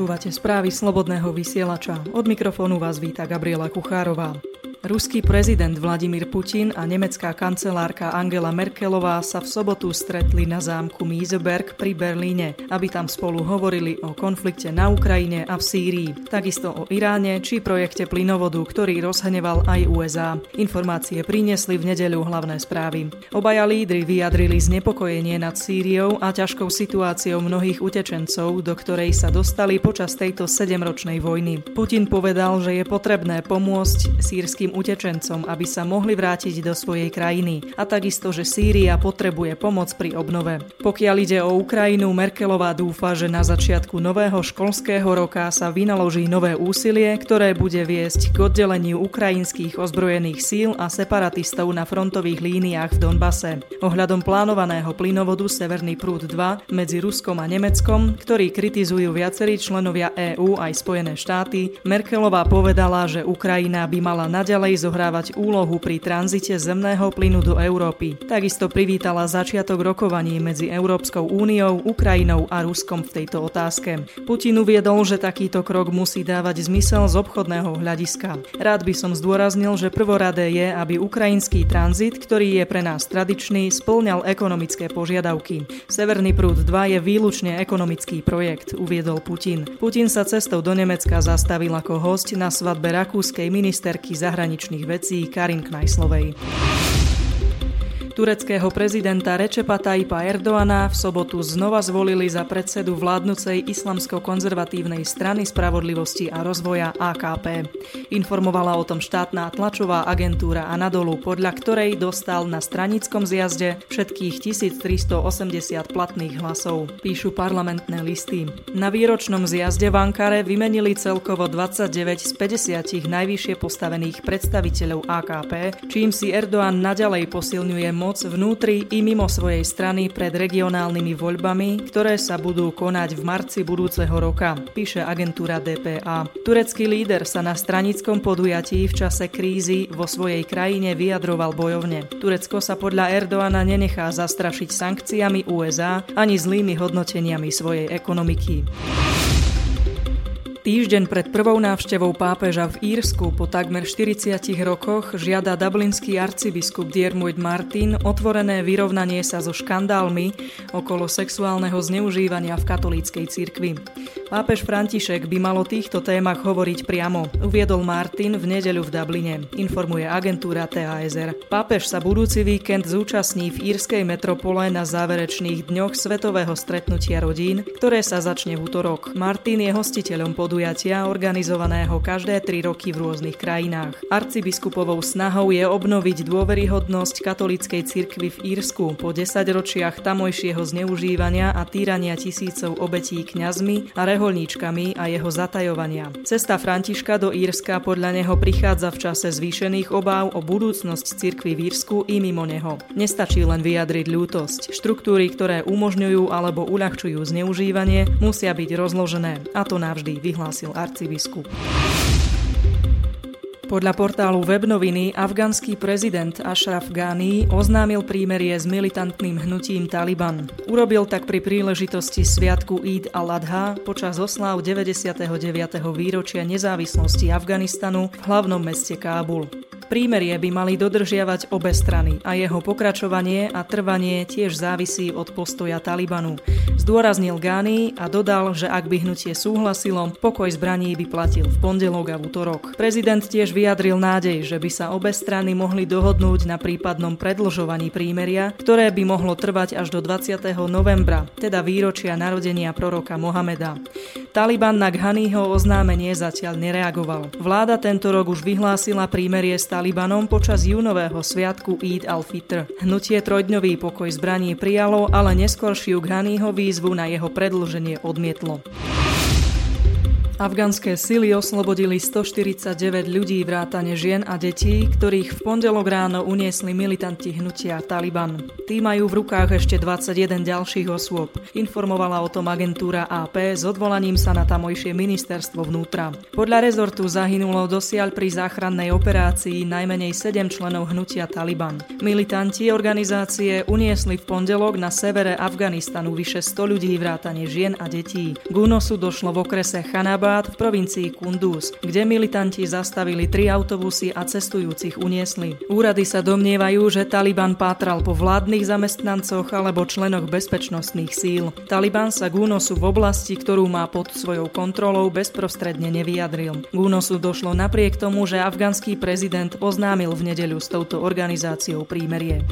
Počúvate správy Slobodného vysielača. Od mikrofónu vás víta Gabriela Kuchárová. Ruský prezident Vladimír Putin a nemecká kancelárka Angela Merkelová sa v sobotu stretli na zámku Mieseberg pri Berlíne, aby tam spolu hovorili o konflikte na Ukrajine a v Sýrii, takisto o Iráne či projekte plynovodu, ktorý rozhneval aj USA. Informácie priniesli v nedeľu hlavné správy. Obaja lídry vyjadrili znepokojenie nad Sýriou a ťažkou situáciou mnohých utečencov, do ktorej sa dostali počas tejto sedemročnej vojny. Putin povedal, že je potrebné pomôcť sírským sírským utečencom, aby sa mohli vrátiť do svojej krajiny a takisto, že Sýria potrebuje pomoc pri obnove. Pokiaľ ide o Ukrajinu, Merkelová dúfa, že na začiatku nového školského roka sa vynaloží nové úsilie, ktoré bude viesť k oddeleniu ukrajinských ozbrojených síl a separatistov na frontových líniách v Donbase. Ohľadom plánovaného plynovodu Severný prúd 2 medzi Ruskom a Nemeckom, ktorý kritizujú viacerí členovia EÚ aj Spojené štáty, Merkelová povedala, že Ukrajina by mala naďalej naďalej zohrávať úlohu pri tranzite zemného plynu do Európy. Takisto privítala začiatok rokovaní medzi Európskou úniou, Ukrajinou a Ruskom v tejto otázke. Putin uviedol, že takýto krok musí dávať zmysel z obchodného hľadiska. Rád by som zdôraznil, že prvoradé je, aby ukrajinský tranzit, ktorý je pre nás tradičný, splňal ekonomické požiadavky. Severný prúd 2 je výlučne ekonomický projekt, uviedol Putin. Putin sa cestou do Nemecka zastavil ako host na svadbe rakúskej ministerky zahraničných zahraničných vecí Karin Knajslovej. Tureckého prezidenta Rečepa Tajpa Erdoana v sobotu znova zvolili za predsedu vládnucej islamsko-konzervatívnej strany spravodlivosti a rozvoja AKP. Informovala o tom štátna tlačová agentúra Anadolu, podľa ktorej dostal na stranickom zjazde všetkých 1380 platných hlasov, píšu parlamentné listy. Na výročnom zjazde v Ankare vymenili celkovo 29 z 50 najvyššie postavených predstaviteľov AKP, čím si Erdoğan nadalej posilňuje moc vnútri i mimo svojej strany pred regionálnymi voľbami, ktoré sa budú konať v marci budúceho roka, píše agentúra DPA. Turecký líder sa na stranickom podujatí v čase krízy vo svojej krajine vyjadroval bojovne. Turecko sa podľa Erdoana nenechá zastrašiť sankciami USA ani zlými hodnoteniami svojej ekonomiky. Týždeň pred prvou návštevou pápeža v Írsku po takmer 40 rokoch žiada dublinský arcibiskup Diarmuid Martin otvorené vyrovnanie sa so škandálmi okolo sexuálneho zneužívania v katolíckej cirkvi. Pápež František by mal o týchto témach hovoriť priamo, uviedol Martin v nedeľu v Dubline, informuje agentúra TASR. Pápež sa budúci víkend zúčastní v írskej metropole na záverečných dňoch svetového stretnutia rodín, ktoré sa začne v útorok. Martin je hostiteľom podujatia organizovaného každé tri roky v rôznych krajinách. Arcibiskupovou snahou je obnoviť dôveryhodnosť katolíckej cirkvi v Írsku po desaťročiach tamojšieho zneužívania a týrania tisícov obetí kňazmi a reholníčkami a jeho zatajovania. Cesta Františka do Írska podľa neho prichádza v čase zvýšených obáv o budúcnosť cirkvy v Írsku i mimo neho. Nestačí len vyjadriť ľútosť. Štruktúry, ktoré umožňujú alebo uľahčujú zneužívanie, musia byť rozložené. A to navždy, vyhlásil arcibiskup. Podľa portálu Webnoviny afgánsky prezident Ashraf Ghani oznámil prímerie s militantným hnutím Taliban. Urobil tak pri príležitosti sviatku Eid al-Adha počas oslav 99. výročia nezávislosti Afganistanu v hlavnom meste Kábul. Prímerie by mali dodržiavať obe strany a jeho pokračovanie a trvanie tiež závisí od postoja Talibanu. Zdôraznil Gány a dodal, že ak by hnutie súhlasilo, pokoj zbraní by platil v pondelok a útorok. Prezident tiež vyjadril nádej, že by sa obe strany mohli dohodnúť na prípadnom predlžovaní prímeria, ktoré by mohlo trvať až do 20. novembra, teda výročia narodenia proroka Mohameda. Taliban na Ghaniho oznámenie zatiaľ nereagoval. Vláda tento rok už vyhlásila prímerie s Talibanom počas júnového sviatku Eid al-Fitr. Hnutie trojdňový pokoj zbraní prijalo, ale neskôršiu Ghaniho výzvu na jeho predlženie odmietlo. Afganské sily oslobodili 149 ľudí vrátane žien a detí, ktorých v pondelok ráno uniesli militanti hnutia Taliban. Tí majú v rukách ešte 21 ďalších osôb. Informovala o tom agentúra AP s odvolaním sa na tamojšie ministerstvo vnútra. Podľa rezortu zahynulo dosiaľ pri záchrannej operácii najmenej 7 členov hnutia Taliban. Militanti organizácie uniesli v pondelok na severe Afganistanu vyše 100 ľudí vrátane žien a detí. K únosu došlo v okrese Chanaba Herat v provincii Kunduz, kde militanti zastavili tri autobusy a cestujúcich uniesli. Úrady sa domnievajú, že Taliban pátral po vládnych zamestnancoch alebo členoch bezpečnostných síl. Taliban sa k únosu v oblasti, ktorú má pod svojou kontrolou, bezprostredne nevyjadril. K únosu došlo napriek tomu, že afgánsky prezident oznámil v nedeľu s touto organizáciou prímerie.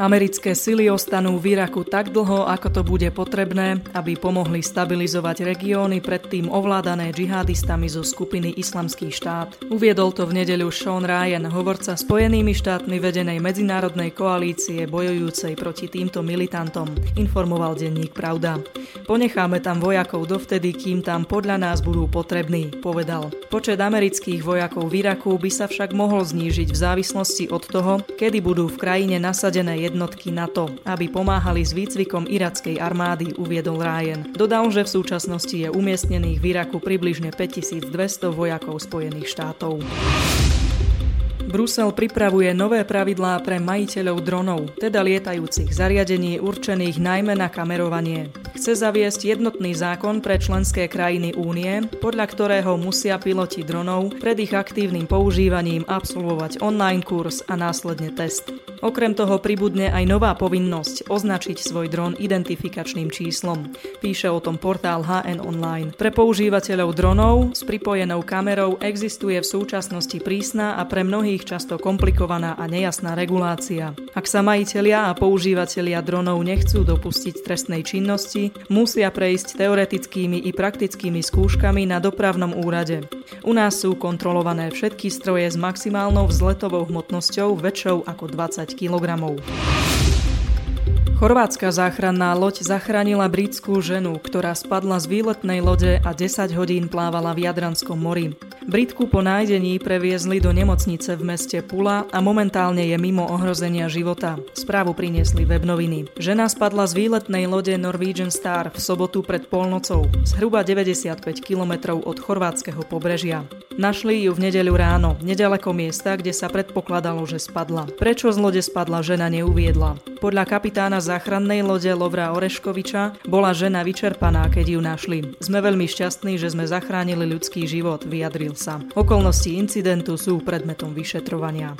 Americké sily ostanú v Iraku tak dlho, ako to bude potrebné, aby pomohli stabilizovať regióny predtým ovládané džihadistami zo skupiny Islamský štát. Uviedol to v nedeľu Sean Ryan, hovorca Spojenými štátmi vedenej medzinárodnej koalície bojujúcej proti týmto militantom, informoval denník Pravda. Ponecháme tam vojakov dovtedy, kým tam podľa nás budú potrební, povedal. Počet amerických vojakov v Iraku by sa však mohol znížiť v závislosti od toho, kedy budú v krajine nasadené jednotky NATO, aby pomáhali s výcvikom irackej armády, uviedol Ryan. Dodal, že v súčasnosti je umiestnených v Iraku približne 5200 vojakov Spojených štátov. Brusel pripravuje nové pravidlá pre majiteľov dronov, teda lietajúcich zariadení určených najmä na kamerovanie. Chce zaviesť jednotný zákon pre členské krajiny únie, podľa ktorého musia piloti dronov pred ich aktívnym používaním absolvovať online kurz a následne test. Okrem toho pribudne aj nová povinnosť označiť svoj dron identifikačným číslom. Píše o tom portál HN Online. Pre používateľov dronov s pripojenou kamerou existuje v súčasnosti prísna a pre mnohých často komplikovaná a nejasná regulácia. Ak sa majiteľia a používateľia dronov nechcú dopustiť trestnej činnosti, musia prejsť teoretickými i praktickými skúškami na dopravnom úrade. U nás sú kontrolované všetky stroje s maximálnou vzletovou hmotnosťou väčšou ako 20 kg. Chorvátska záchranná loď zachránila britskú ženu, ktorá spadla z výletnej lode a 10 hodín plávala v Jadranskom mori. Britku po nájdení previezli do nemocnice v meste Pula a momentálne je mimo ohrozenia života. Správu priniesli web noviny. Žena spadla z výletnej lode Norwegian Star v sobotu pred polnocou, zhruba 95 km od chorvátskeho pobrežia. Našli ju v nedeľu ráno, nedaleko miesta, kde sa predpokladalo, že spadla. Prečo z lode spadla žena neuviedla. Podľa kapitána záchrannej lode Lovra Oreškoviča bola žena vyčerpaná, keď ju našli. Sme veľmi šťastní, že sme zachránili ľudský život, vyjadril sa. Okolnosti incidentu sú predmetom vyšetrovania.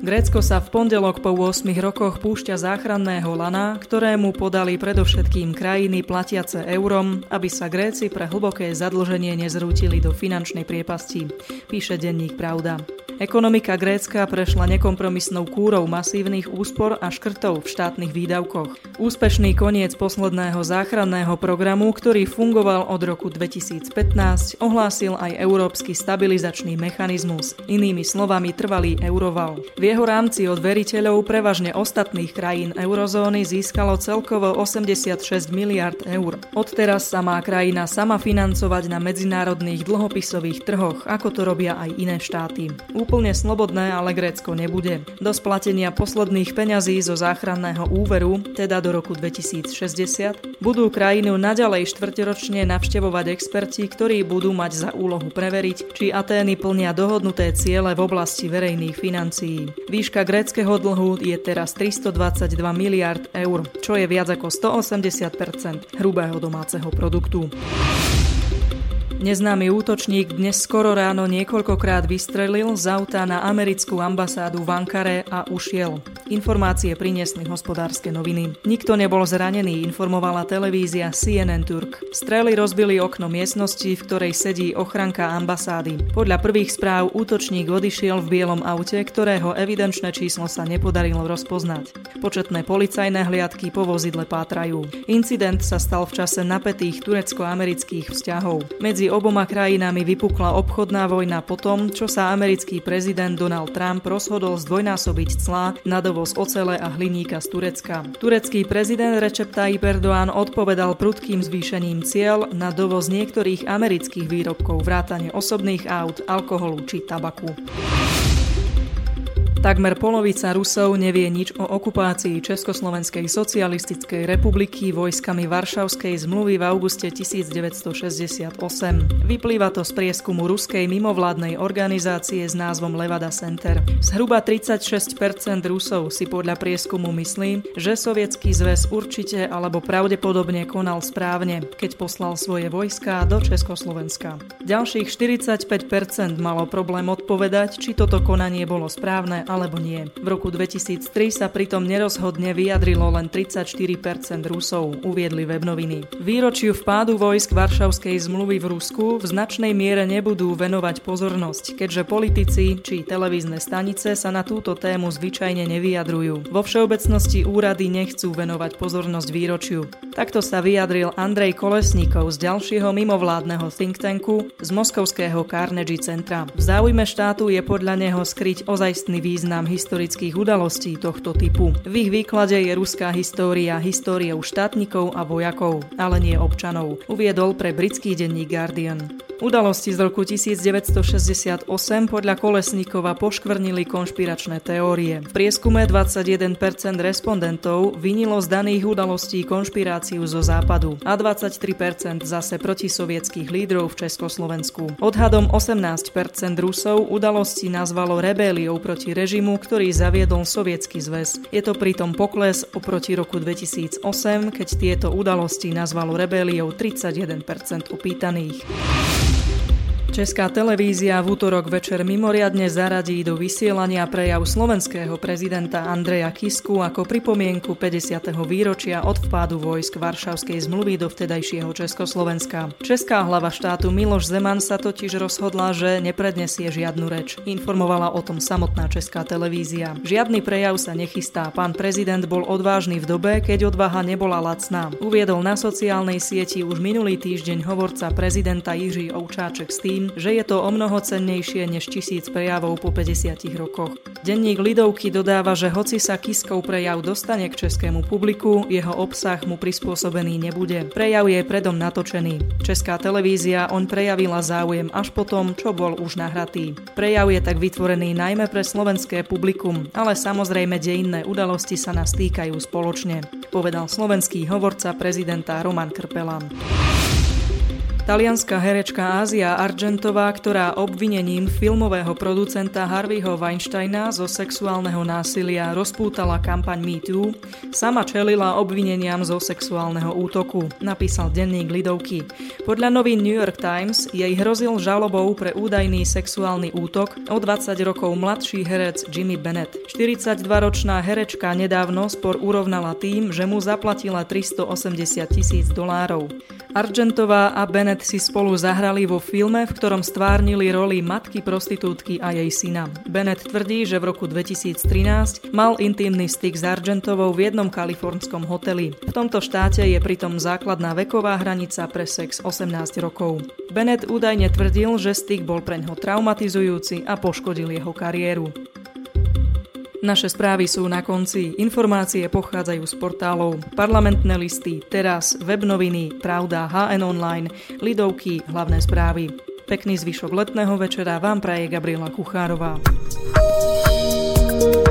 Grécko sa v pondelok po 8 rokoch púšťa záchranného lana, ktorému podali predovšetkým krajiny platiace eurom, aby sa Gréci pre hlboké zadlženie nezrútili do finančnej priepasti, píše denník Pravda. Ekonomika Grécka prešla nekompromisnou kúrou masívnych úspor a škrtov v štátnych výdavkoch. Úspešný koniec posledného záchranného programu, ktorý fungoval od roku 2015, ohlásil aj Európsky stabilizačný mechanizmus, inými slovami trvalý euroval. V jeho rámci od veriteľov prevažne ostatných krajín eurozóny získalo celkovo 86 miliard eur. Odteraz sa má krajina sama financovať na medzinárodných dlhopisových trhoch, ako to robia aj iné štáty úplne slobodné, ale Grécko nebude. Do splatenia posledných peňazí zo záchranného úveru, teda do roku 2060, budú krajinu naďalej štvrťročne navštevovať experti, ktorí budú mať za úlohu preveriť, či Atény plnia dohodnuté ciele v oblasti verejných financií. Výška gréckého dlhu je teraz 322 miliard eur, čo je viac ako 180% hrubého domáceho produktu. Neznámy útočník dnes skoro ráno niekoľkokrát vystrelil z auta na americkú ambasádu v Ankare a ušiel. Informácie priniesli hospodárske noviny. Nikto nebol zranený, informovala televízia CNN Turk. Strely rozbili okno miestnosti, v ktorej sedí ochranka ambasády. Podľa prvých správ útočník odišiel v bielom aute, ktorého evidenčné číslo sa nepodarilo rozpoznať. Početné policajné hliadky po vozidle pátrajú. Incident sa stal v čase napätých turecko-amerických vzťahov. Medzi oboma krajinami vypukla obchodná vojna po tom, čo sa americký prezident Donald Trump rozhodol zdvojnásobiť clá na dovoz ocele a hliníka z Turecka. Turecký prezident Recep Tayyip Erdoğan odpovedal prudkým zvýšením cieľ na dovoz niektorých amerických výrobkov vrátane osobných aut, alkoholu či tabaku. Takmer polovica Rusov nevie nič o okupácii Československej socialistickej republiky vojskami Varšavskej zmluvy v auguste 1968. Vyplýva to z prieskumu ruskej mimovládnej organizácie s názvom Levada Center. Zhruba 36% Rusov si podľa prieskumu myslí, že Sovietský zväz určite alebo pravdepodobne konal správne, keď poslal svoje vojská do Československa. Ďalších 45% malo problém odpovedať, či toto konanie bolo správne alebo nie. V roku 2003 sa pritom nerozhodne vyjadrilo len 34% Rusov, uviedli webnoviny. Výročiu vpádu vojsk Varšavskej zmluvy v Rusku v značnej miere nebudú venovať pozornosť, keďže politici či televízne stanice sa na túto tému zvyčajne nevyjadrujú. Vo všeobecnosti úrady nechcú venovať pozornosť výročiu. Takto sa vyjadril Andrej Kolesníkov z ďalšieho mimovládneho think tanku z moskovského Carnegie centra. V záujme štátu je podľa neho skryť ozajstný význam význam historických udalostí tohto typu. V ich výklade je ruská história históriou štátnikov a vojakov, ale nie občanov, uviedol pre britský denník Guardian. Udalosti z roku 1968 podľa Kolesníkova poškvrnili konšpiračné teórie. V prieskume 21% respondentov vinilo z daných udalostí konšpiráciu zo západu a 23% zase protisovietských lídrov v Československu. Odhadom 18% Rusov udalosti nazvalo rebéliou proti režimu, ktorý zaviedol Sovietsky zväz. Je to pritom pokles oproti roku 2008, keď tieto udalosti nazvalo rebéliou 31% opýtaných. Česká televízia v útorok večer mimoriadne zaradí do vysielania prejav slovenského prezidenta Andreja Kisku ako pripomienku 50. výročia od vpádu vojsk Varšavskej zmluvy do vtedajšieho Československa. Česká hlava štátu Miloš Zeman sa totiž rozhodla, že neprednesie žiadnu reč. Informovala o tom samotná Česká televízia. Žiadny prejav sa nechystá. Pán prezident bol odvážny v dobe, keď odvaha nebola lacná. Uviedol na sociálnej sieti už minulý týždeň hovorca prezidenta Jiří Oučáček s tým, tým, že je to o mnoho cennejšie než tisíc prejavov po 50 rokoch. Denník Lidovky dodáva, že hoci sa Kiskov prejav dostane k českému publiku, jeho obsah mu prispôsobený nebude. Prejav je predom natočený. Česká televízia on prejavila záujem až po tom, čo bol už nahratý. Prejav je tak vytvorený najmä pre slovenské publikum, ale samozrejme dejinné udalosti sa nás týkajú spoločne, povedal slovenský hovorca prezidenta Roman Krpela. Talianská herečka Ázia Argentová, ktorá obvinením filmového producenta Harveyho Weinsteina zo sexuálneho násilia rozpútala kampaň MeToo, sama čelila obvineniam zo sexuálneho útoku, napísal denník Lidovky. Podľa novín New York Times jej hrozil žalobou pre údajný sexuálny útok o 20 rokov mladší herec Jimmy Bennett. 42-ročná herečka nedávno spor urovnala tým, že mu zaplatila 380 tisíc dolárov. Argentová a Bennett si spolu zahrali vo filme, v ktorom stvárnili roli matky prostitútky a jej syna. Bennett tvrdí, že v roku 2013 mal intimný styk s Argentovou v jednom kalifornskom hoteli. V tomto štáte je pritom základná veková hranica pre sex 18 rokov. Bennett údajne tvrdil, že styk bol pre ňo traumatizujúci a poškodil jeho kariéru. Naše správy sú na konci. Informácie pochádzajú z portálov Parlamentné listy, Teraz, Webnoviny, Pravda, HN Online, Lidovky, Hlavné správy. Pekný zvyšok letného večera vám praje Gabriela Kuchárová. thank you